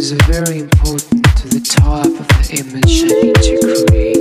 Is very important to the type of the image I need to create.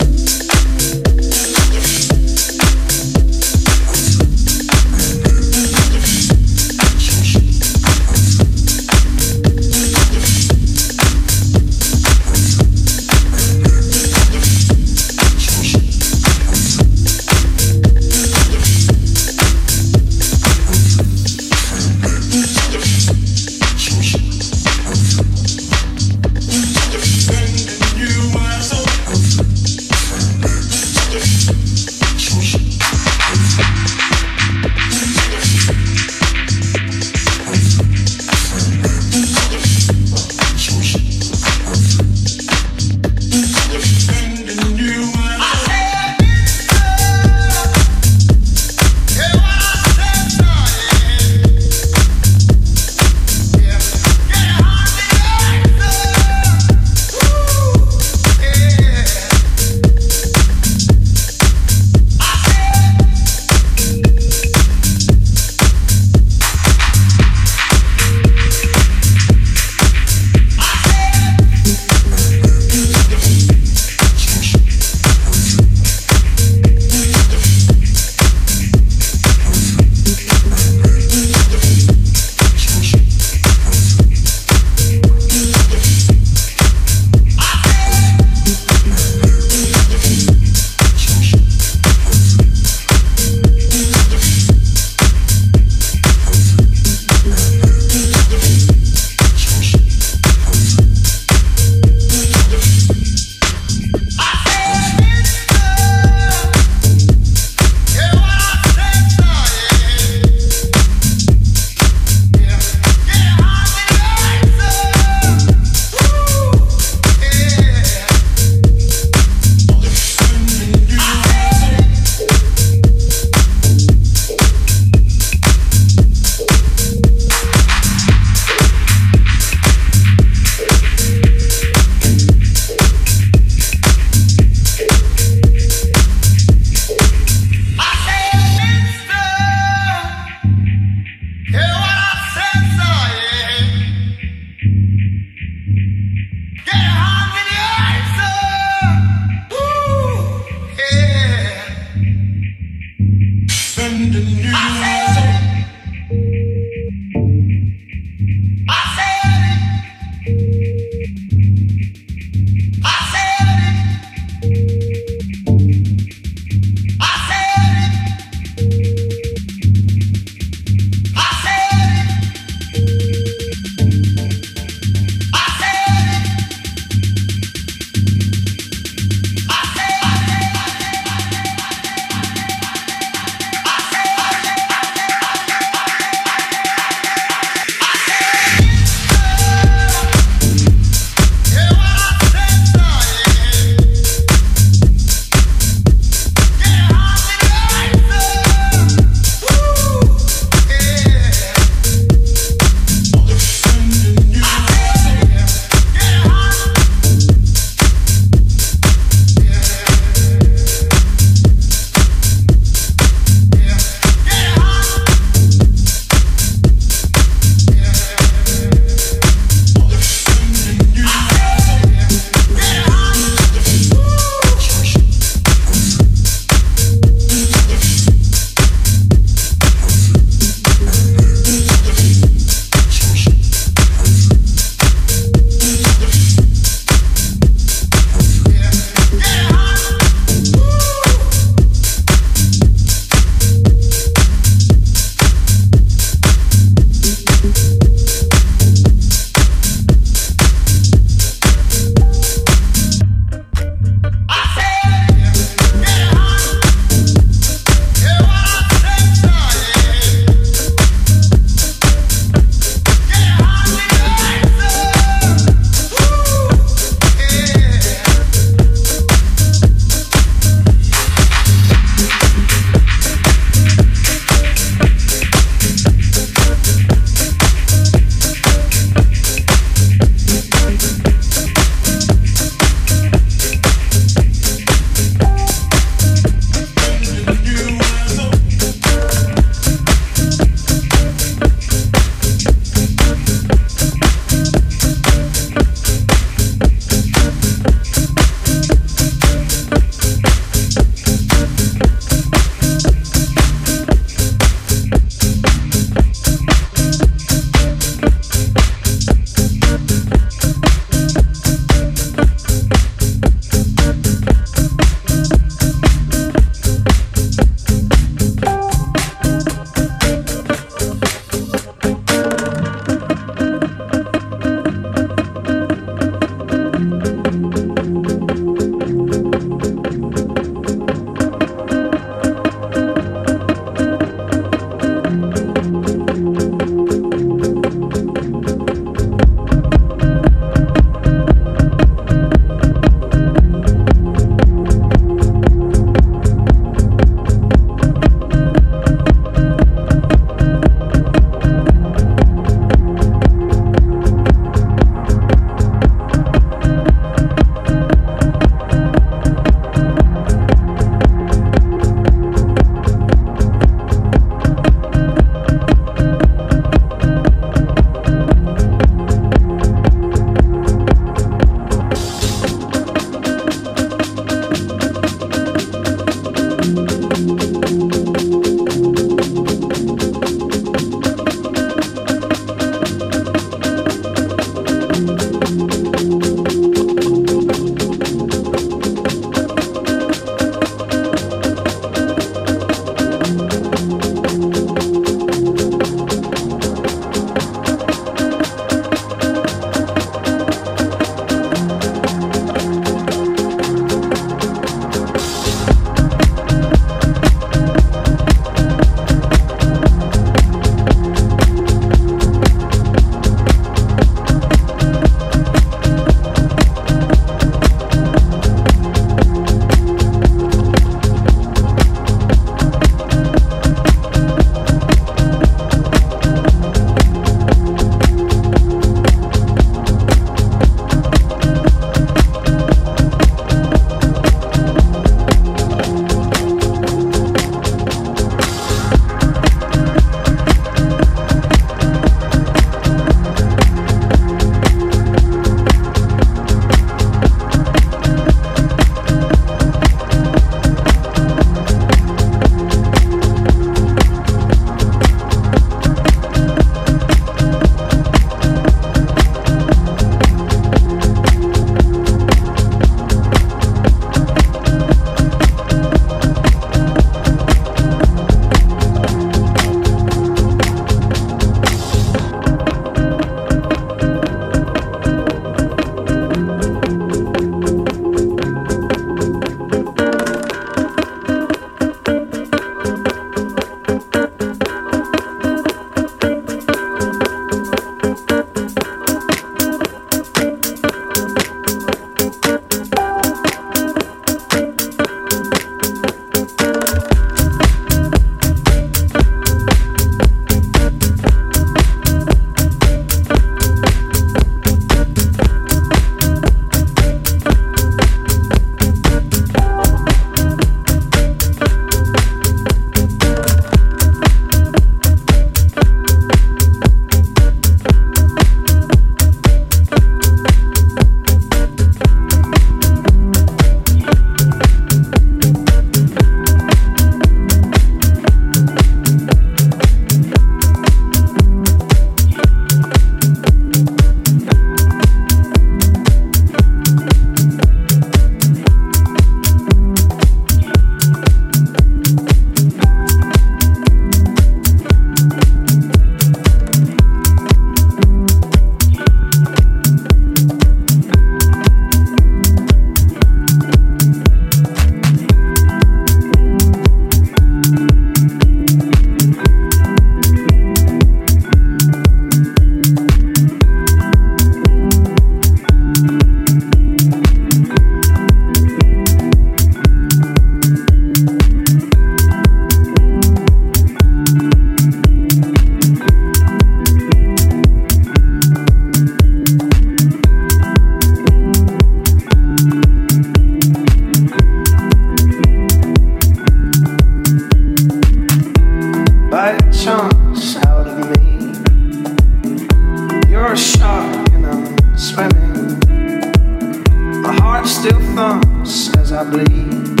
Pulse as I bleed.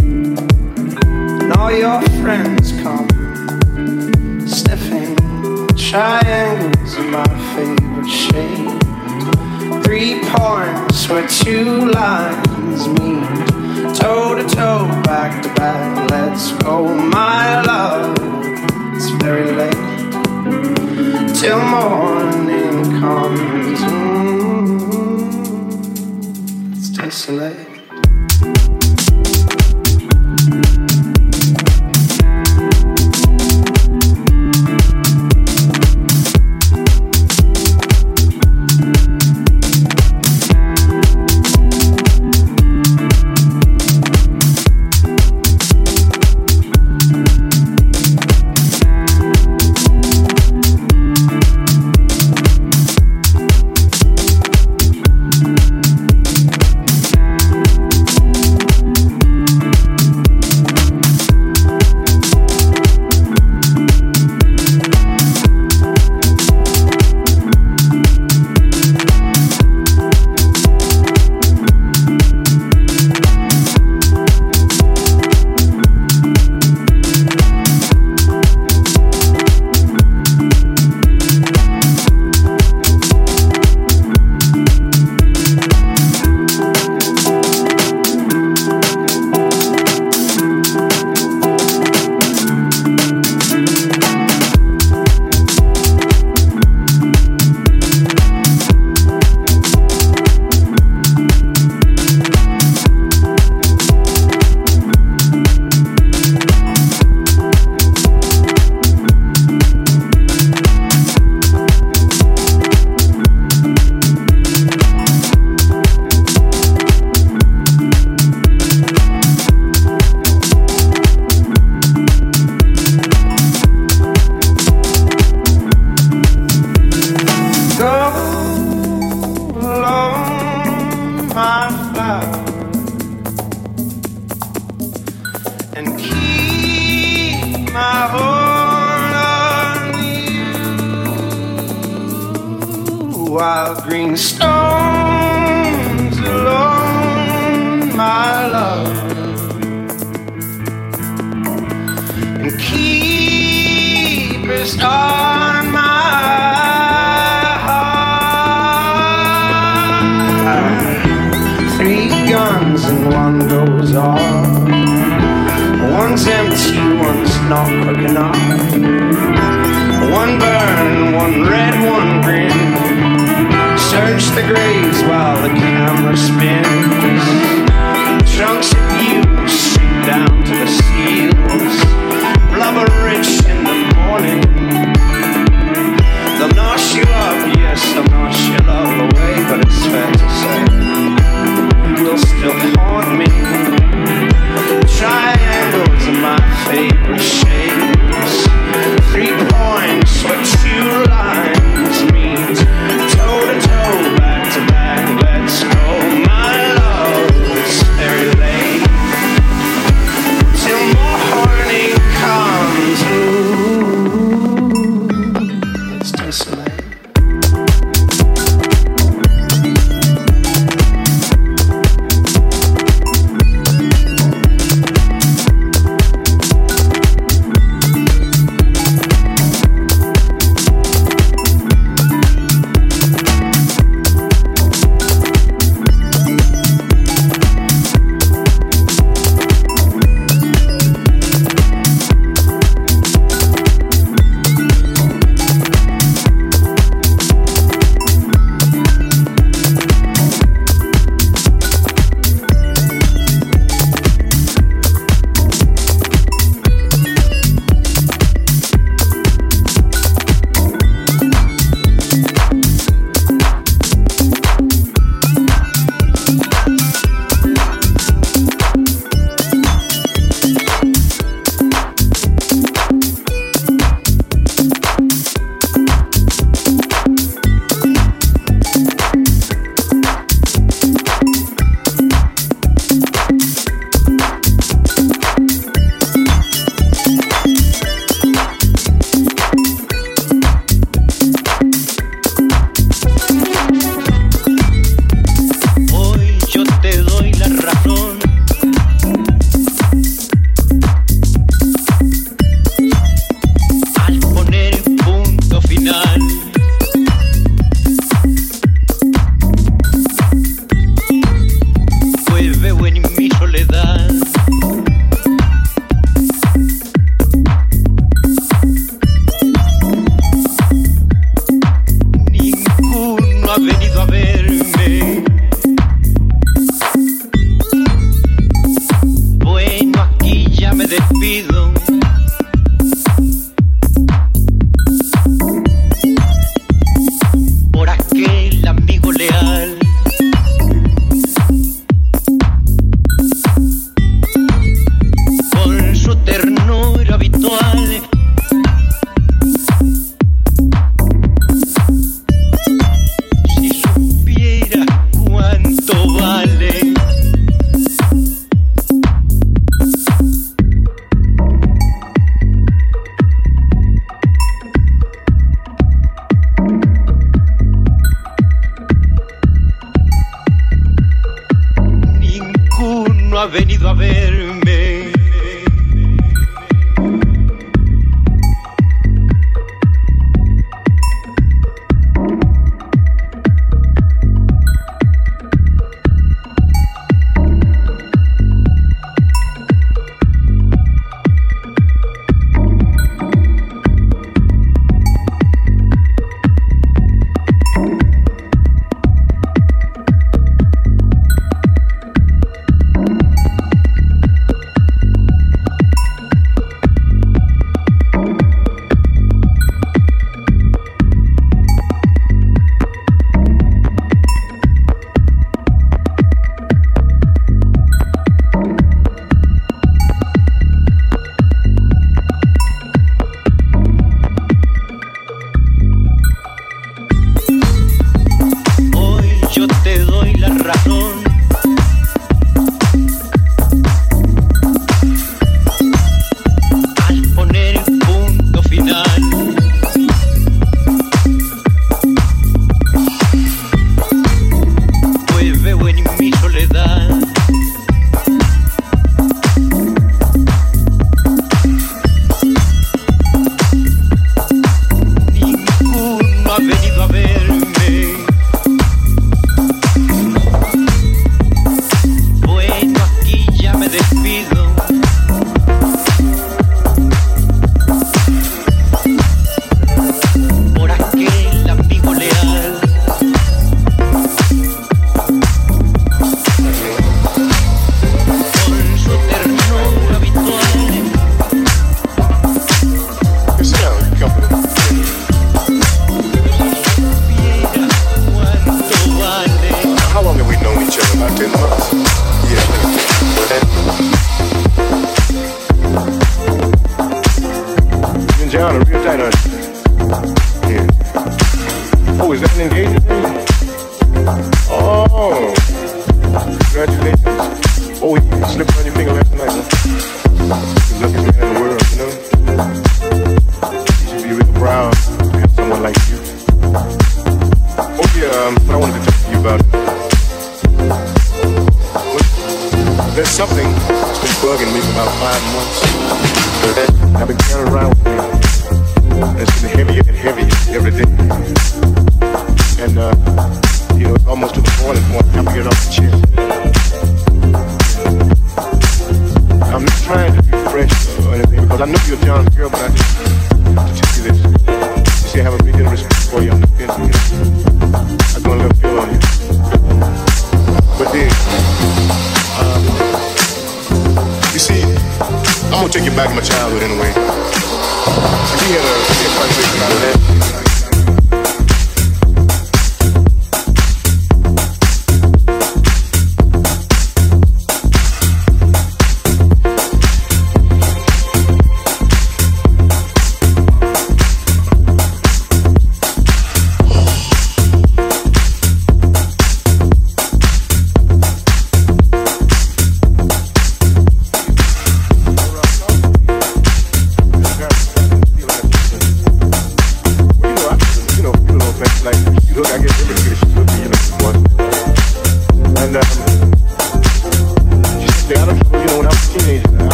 And all your friends come sniffing triangles of my favorite shape. Three points where two lines meet. Toe to toe, back to back, let's go, my love. It's very late till morning comes. Mm,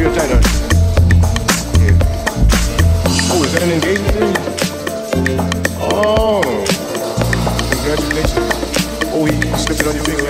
Maria Taylor. Here. Oh, is that an engagement ring? Oh, congratulations. Oh, he slipped it on your finger.